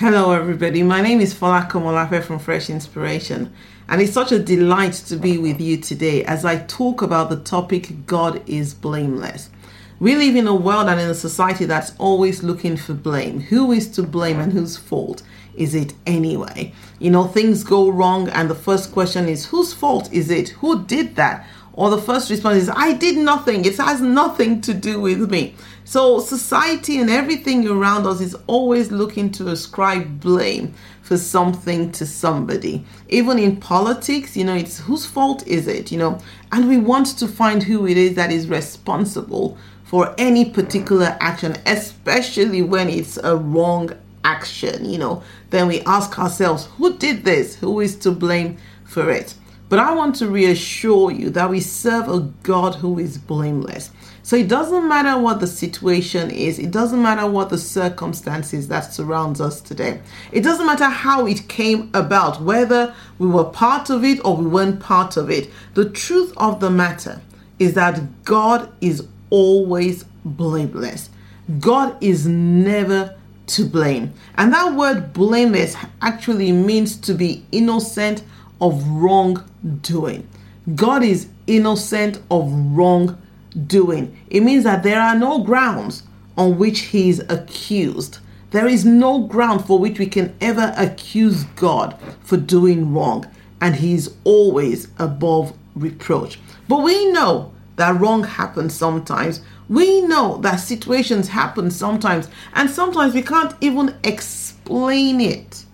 Hello, everybody. My name is Fola Komolafe from Fresh Inspiration, and it's such a delight to be with you today as I talk about the topic God is blameless. We live in a world and in a society that's always looking for blame. Who is to blame and whose fault is it anyway? You know, things go wrong, and the first question is whose fault is it? Who did that? Or the first response is, I did nothing. It has nothing to do with me. So, society and everything around us is always looking to ascribe blame for something to somebody. Even in politics, you know, it's whose fault is it, you know? And we want to find who it is that is responsible for any particular action, especially when it's a wrong action, you know. Then we ask ourselves, who did this? Who is to blame for it? But I want to reassure you that we serve a God who is blameless. So it doesn't matter what the situation is, it doesn't matter what the circumstances that surrounds us today. It doesn't matter how it came about, whether we were part of it or we weren't part of it. The truth of the matter is that God is always blameless. God is never to blame. And that word blameless actually means to be innocent of wrongdoing. God is innocent of wrong doing. It means that there are no grounds on which he is accused. There is no ground for which we can ever accuse God for doing wrong, and he is always above reproach. But we know that wrong happens sometimes. We know that situations happen sometimes, and sometimes we can't even explain it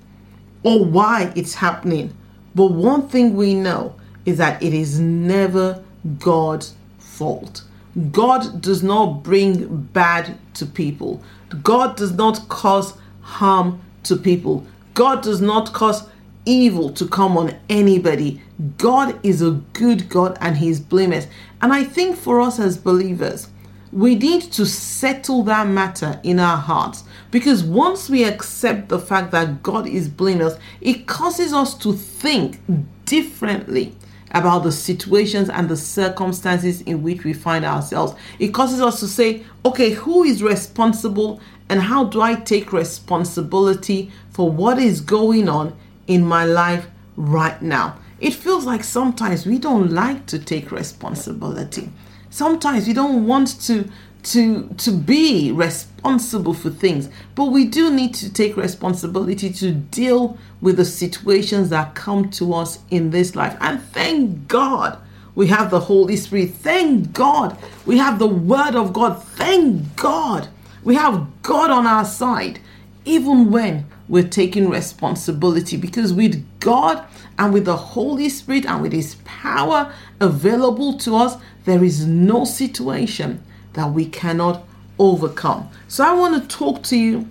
or why it's happening. But one thing we know is that it is never God's fault. God does not bring bad to people. God does not cause harm to people. God does not cause evil to come on anybody. God is a good God and He's blameless. And I think for us as believers, we need to settle that matter in our hearts because once we accept the fact that God is blameless, it causes us to think differently about the situations and the circumstances in which we find ourselves. It causes us to say, okay, who is responsible and how do I take responsibility for what is going on in my life right now? It feels like sometimes we don't like to take responsibility. Sometimes we don't want to to to be responsible for things. But we do need to take responsibility to deal with the situations that come to us in this life. And thank god we have the holy spirit. Thank god we have the word of god. Thank god we have god on our side even when we're taking responsibility. Because with god and with the holy spirit and with his power available to us there is no situation that we cannot overcome. So I want to talk to you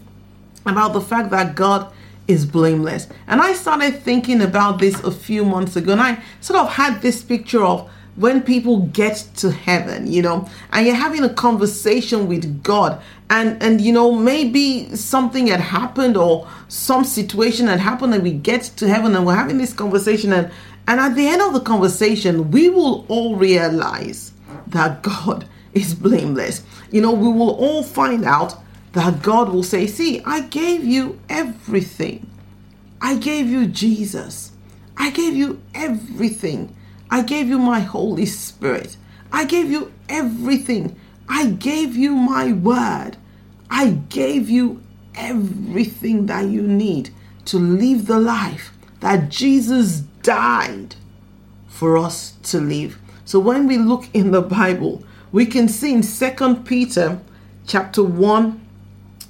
about the fact that God is blameless. And I started thinking about this a few months ago, and I sort of had this picture of when people get to heaven, you know, and you're having a conversation with God, and and you know maybe something had happened or some situation had happened, and we get to heaven and we're having this conversation, and and at the end of the conversation, we will all realize that God is blameless. You know, we will all find out that God will say, See, I gave you everything. I gave you Jesus. I gave you everything. I gave you my Holy Spirit. I gave you everything. I gave you my word. I gave you everything that you need to live the life that Jesus died for us to live. So when we look in the Bible, we can see in Second Peter chapter 1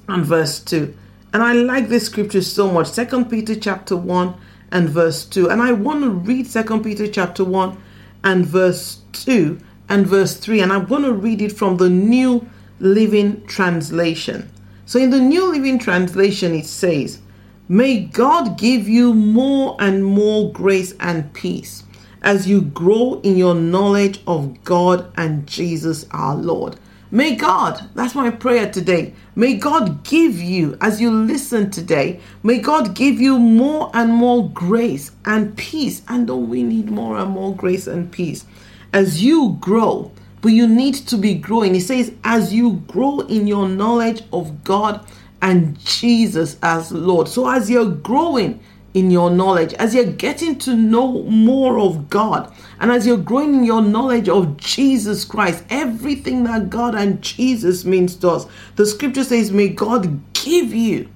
and verse 2. And I like this scripture so much. Second Peter chapter 1 and verse 2. And I want to read Second Peter chapter 1 and verse 2 and verse 3. And I want to read it from the New Living Translation. So in the New Living Translation, it says, May God give you more and more grace and peace as you grow in your knowledge of God and Jesus our Lord. May God, that's my prayer today. May God give you, as you listen today, may God give you more and more grace and peace. And don't we need more and more grace and peace as you grow? But you need to be growing. He says, as you grow in your knowledge of God and Jesus as Lord. So as you're growing in your knowledge, as you're getting to know more of God, and as you're growing in your knowledge of Jesus Christ, everything that God and Jesus means to us, the scripture says, May God give you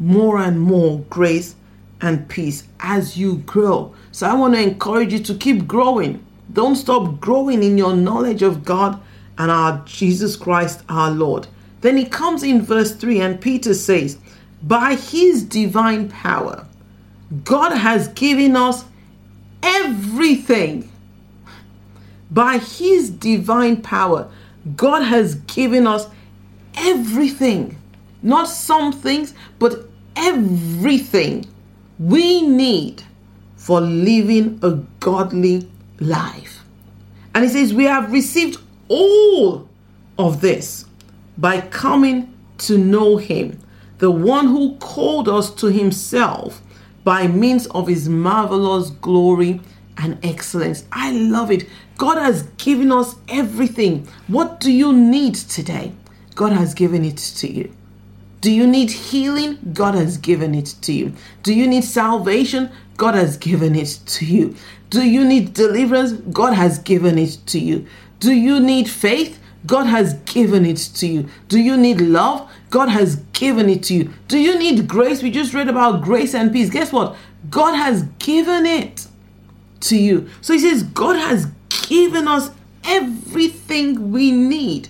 more and more grace and peace as you grow. So I want to encourage you to keep growing. Don't stop growing in your knowledge of God and our Jesus Christ our Lord. Then he comes in verse 3 and Peter says, By his divine power, God has given us everything. By his divine power, God has given us everything. Not some things, but everything we need for living a godly life. And he says, We have received all of this by coming to know him, the one who called us to himself by means of his marvelous glory and excellence. I love it. God has given us everything. What do you need today? God has given it to you. Do you need healing? God has given it to you. Do you need salvation? God has given it to you. Do you need deliverance? God has given it to you. Do you need faith? God has given it to you. Do you need love? God has given it to you. Do you need grace? We just read about grace and peace. Guess what? God has given it to you. So he says, God has given us everything we need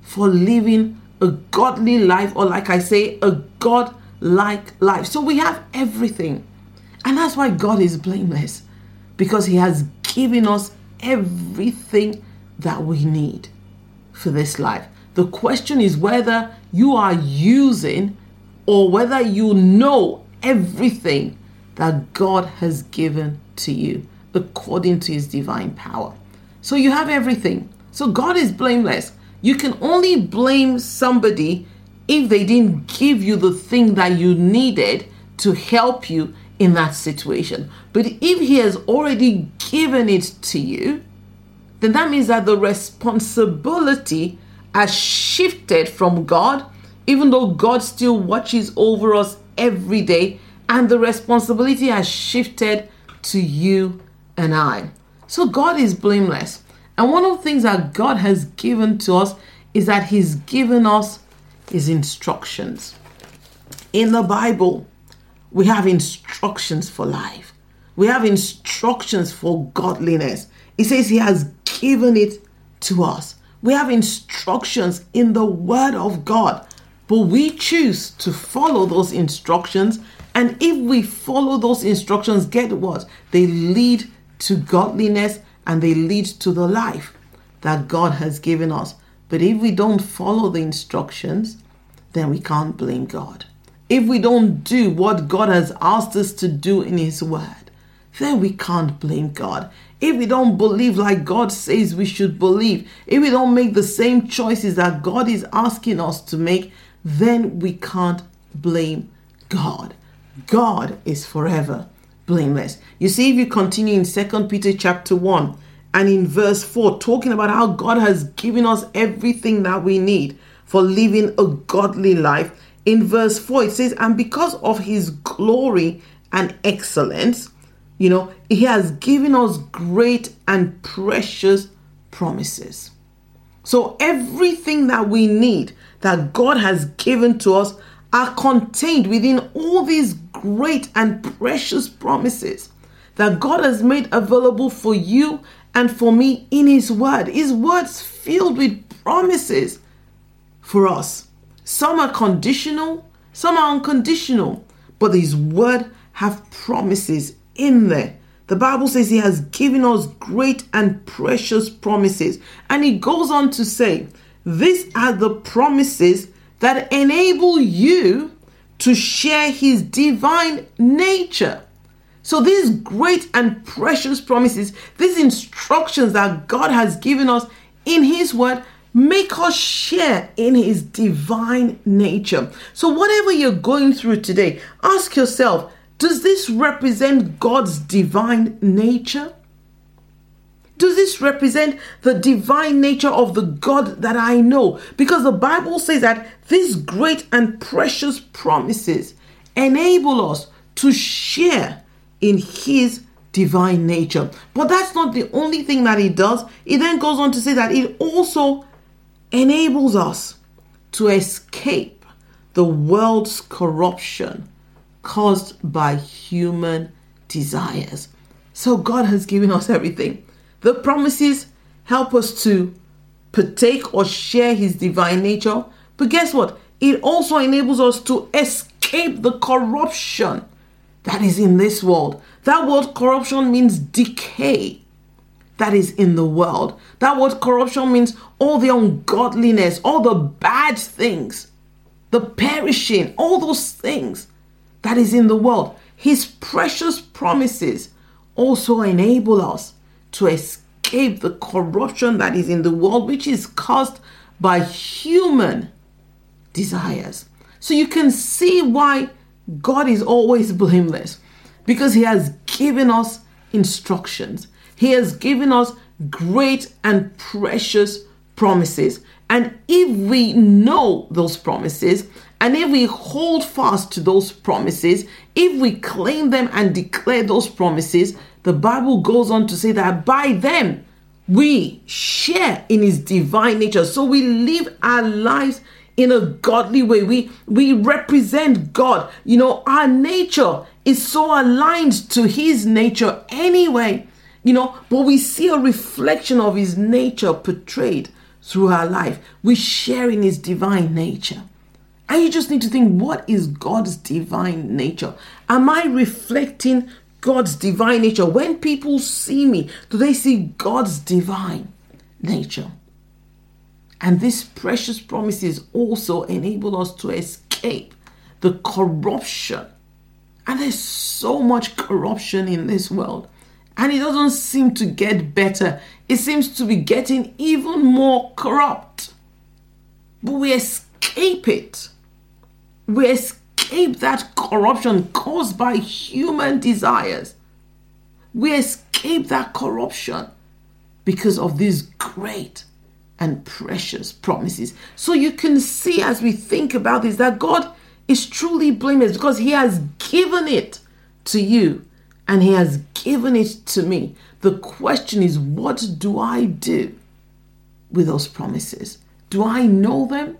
for living a godly life, or like I say, a God like life. So we have everything. And that's why God is blameless because he has given us everything that we need for this life. The question is whether you are using or whether you know everything that God has given to you according to his divine power. So you have everything. So God is blameless. You can only blame somebody if they didn't give you the thing that you needed to help you in that situation. But if he has already given it to you, then that means that the responsibility has shifted from God, even though God still watches over us every day, and the responsibility has shifted to you and I. So God is blameless. And one of the things that God has given to us is that He's given us His instructions. In the Bible, we have instructions for life, we have instructions for godliness. He says He has given it to us. We have instructions in the Word of God, but we choose to follow those instructions. And if we follow those instructions, get what? They lead to godliness and they lead to the life that God has given us. But if we don't follow the instructions, then we can't blame God. If we don't do what God has asked us to do in His Word, then we can't blame God. If we don't believe like God says we should believe, if we don't make the same choices that God is asking us to make, then we can't blame God. God is forever blameless. You see, if you continue in Second Peter chapter 1 and in verse 4, talking about how God has given us everything that we need for living a godly life, in verse 4 it says, And because of his glory and excellence, you know, He has given us great and precious promises. So everything that we need that God has given to us are contained within all these great and precious promises that God has made available for you and for me in His Word. His Word's filled with promises for us. Some are conditional, some are unconditional, but His Word have promises in there. The Bible says He has given us great and precious promises. And He goes on to say, These are the promises that enable you to share His divine nature. So, these great and precious promises, these instructions that God has given us in His Word, make us share in His divine nature. So, whatever you're going through today, ask yourself, does this represent God's divine nature? Does this represent the divine nature of the God that I know? Because the Bible says that these great and precious promises enable us to share in His divine nature. But that's not the only thing that He does. He then goes on to say that it also enables us to escape the world's corruption caused by human desires. So God has given us everything. The promises help us to partake or share his divine nature. But guess what? It also enables us to escape the corruption that is in this world. That word corruption means decay that is in the world. That word corruption means all the ungodliness, all the bad things, the perishing, all those things that is in the world. His precious promises also enable us to escape the corruption that is in the world, which is caused by human desires. So you can see why God is always blameless because He has given us instructions, He has given us great and precious promises. And if we know those promises, and if we hold fast to those promises, if we claim them and declare those promises, the Bible goes on to say that by them we share in his divine nature. So we live our lives in a godly way. We we represent God. You know, our nature is so aligned to his nature anyway. You know, but we see a reflection of his nature portrayed through our life. We share in his divine nature. And you just need to think what is God's divine nature? Am I reflecting God's divine nature. When people see me, do they see God's divine nature? And these precious promises also enable us to escape the corruption. And there's so much corruption in this world. And it doesn't seem to get better. It seems to be getting even more corrupt. But we escape it. We escape that corruption caused by human desires. We escape that corruption because of these great and precious promises. So you can see as we think about this that God is truly blameless because He has given it to you and He has given it to me. The question is, what do I do with those promises? Do I know them?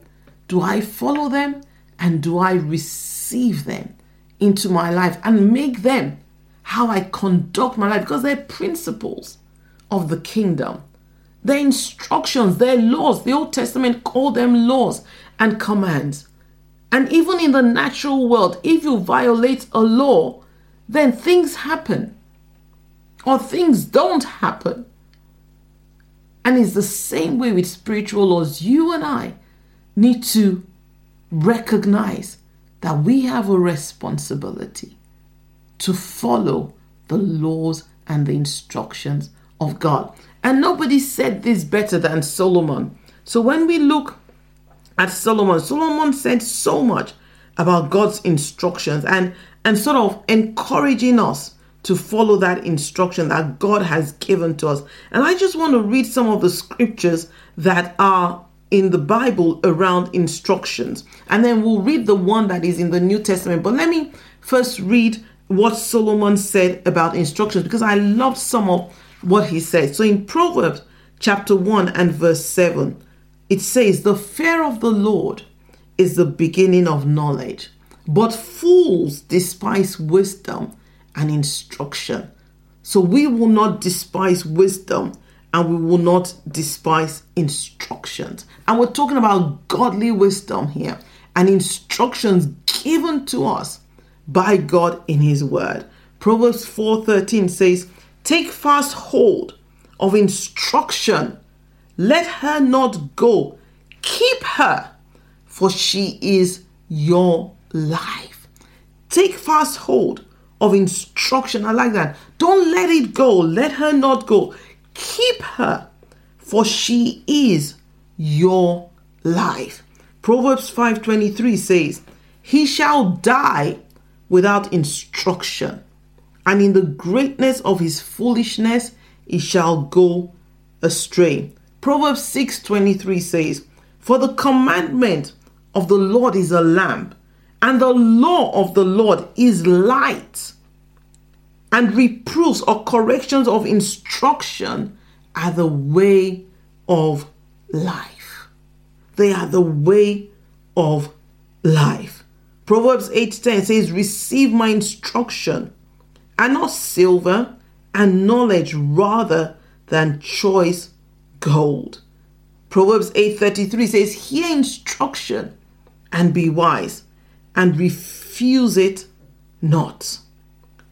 Do I follow them? And do I receive? them into my life and make them how I conduct my life because they're principles of the kingdom. They're instructions, they're laws. The Old Testament called them laws and commands. And even in the natural world, if you violate a law, then things happen or things don't happen. And it's the same way with spiritual laws. You and I need to recognize that we have a responsibility to follow the laws and the instructions of God. And nobody said this better than Solomon. So when we look at Solomon, Solomon said so much about God's instructions and and sort of encouraging us to follow that instruction that God has given to us. And I just want to read some of the scriptures that are in the Bible around instructions. And then we'll read the one that is in the New Testament. But let me first read what Solomon said about instructions because I love some of what he said. So in Proverbs chapter 1 and verse 7, it says, The fear of the Lord is the beginning of knowledge, but fools despise wisdom and instruction. So we will not despise wisdom and we will not despise instructions. And we're talking about godly wisdom here and instructions given to us by God in his word. Proverbs 4:13 says, "Take fast hold of instruction. Let her not go. Keep her, for she is your life." Take fast hold of instruction. I like that. Don't let it go. Let her not go keep her, for she is your life. Proverbs 5:23 says, "He shall die without instruction, and in the greatness of his foolishness he shall go astray. Proverbs 6:23 says, "For the commandment of the Lord is a lamp, and the law of the Lord is light." And reproofs or corrections of instruction are the way of life. They are the way of life. Proverbs 8:10 says, "Receive my instruction, and not silver, and knowledge rather than choice gold." Proverbs 8:33 says, "Hear instruction and be wise, and refuse it not."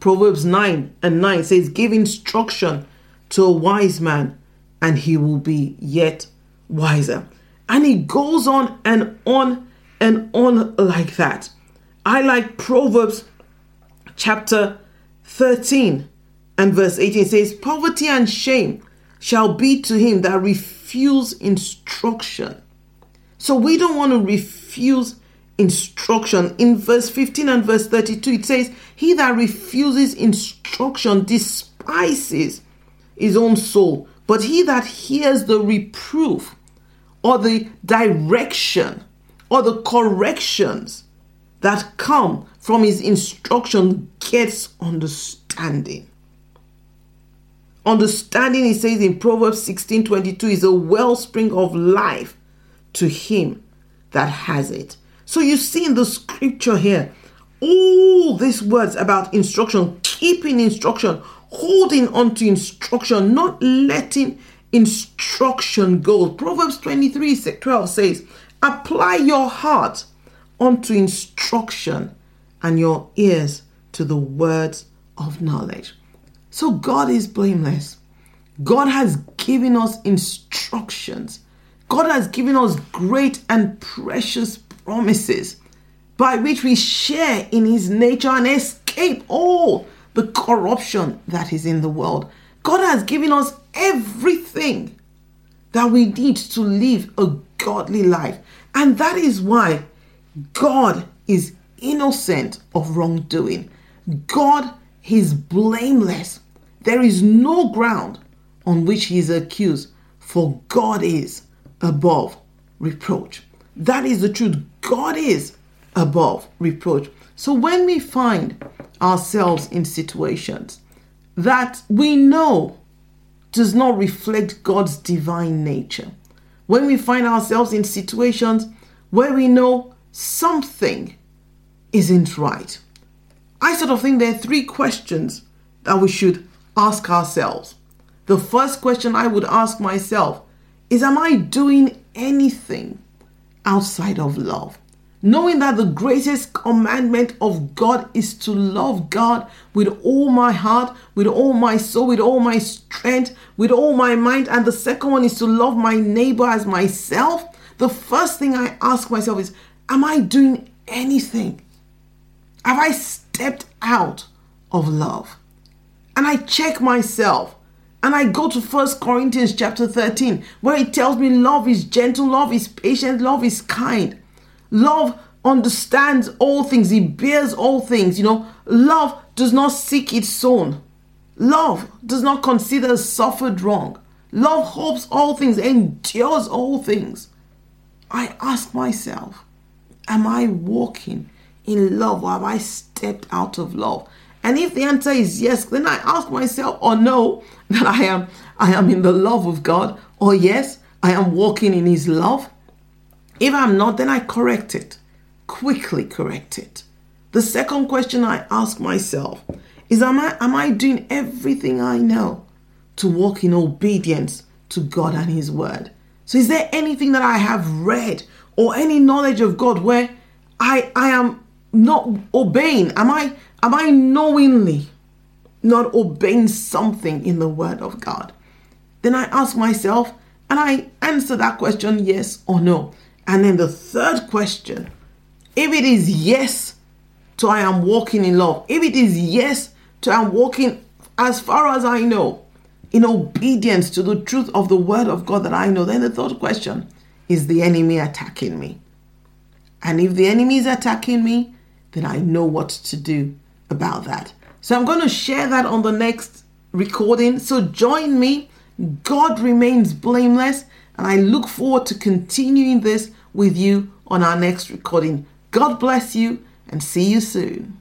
Proverbs 9 and 9 says, "Give instruction to a wise man, and he will be yet wiser." And it goes on and on and on like that. I like Proverbs chapter 13 and verse 18 says, Poverty and shame shall be to him that refuse instruction. So we don't want to refuse instruction. In verse 15 and verse 32, it says, He that refuses instruction despises his own soul, but he that hears the reproof or the direction or the corrections that come from his instruction gets understanding. Understanding, he says in Proverbs 16 22, is a wellspring of life to him that has it. So you see in the scripture here, all these words about instruction, keeping instruction, holding on to instruction, not letting instruction go. Proverbs 23 12 says, Apply your heart unto instruction and your ears to the words of knowledge. So God is blameless. God has given us instructions. God has given us great and precious promises by which we share in his nature and escape all the corruption that is in the world. God has given us everything that we need to live a godly life. And that is why God is innocent of wrongdoing. God is blameless. There is no ground on which he is accused, for God is above reproach. That is the truth. God is above reproach. So when we find ourselves in situations that we know does not reflect God's divine nature, when we find ourselves in situations where we know something isn't right, I sort of think there are three questions that we should ask ourselves. The first question I would ask myself is Am I doing anything outside of love? Knowing that the greatest commandment of God is to love God with all my heart, with all my soul, with all my strength, with all my mind. And the second one is to love my neighbor as myself. The first thing I ask myself is Am I doing anything? Have I stepped out of love? and I check myself and I go to First Corinthians chapter 13 where it tells me love is gentle, love is patient, love is kind. Love understands all things, it bears all things. You know, love does not seek its own. Love does not consider suffered wrong. Love hopes all things, endures all things. I ask myself, am I walking in love or have I stepped out of love? And if the answer is yes, then I ask myself or no that I am I am in the love of God or yes, I am walking in his love. If I'm not, then I correct it. Quickly correct it. The second question I ask myself is am I am I doing everything I know to walk in obedience to God and his word? So is there anything that I have read or any knowledge of God where I I am not obeying? Am I Am I knowingly not obeying something in the Word of God? Then I ask myself, and I answer that question yes or no. And then the third question if it is yes to I am walking in love, if it is yes to I am walking as far as I know in obedience to the truth of the Word of God that I know, then the third question is the enemy attacking me? And if the enemy is attacking me, then I know what to do about that. So I'm going to share that on the next recording. So join me. God remains blameless, and I look forward to continuing this with you on our next recording. God bless you and see you soon.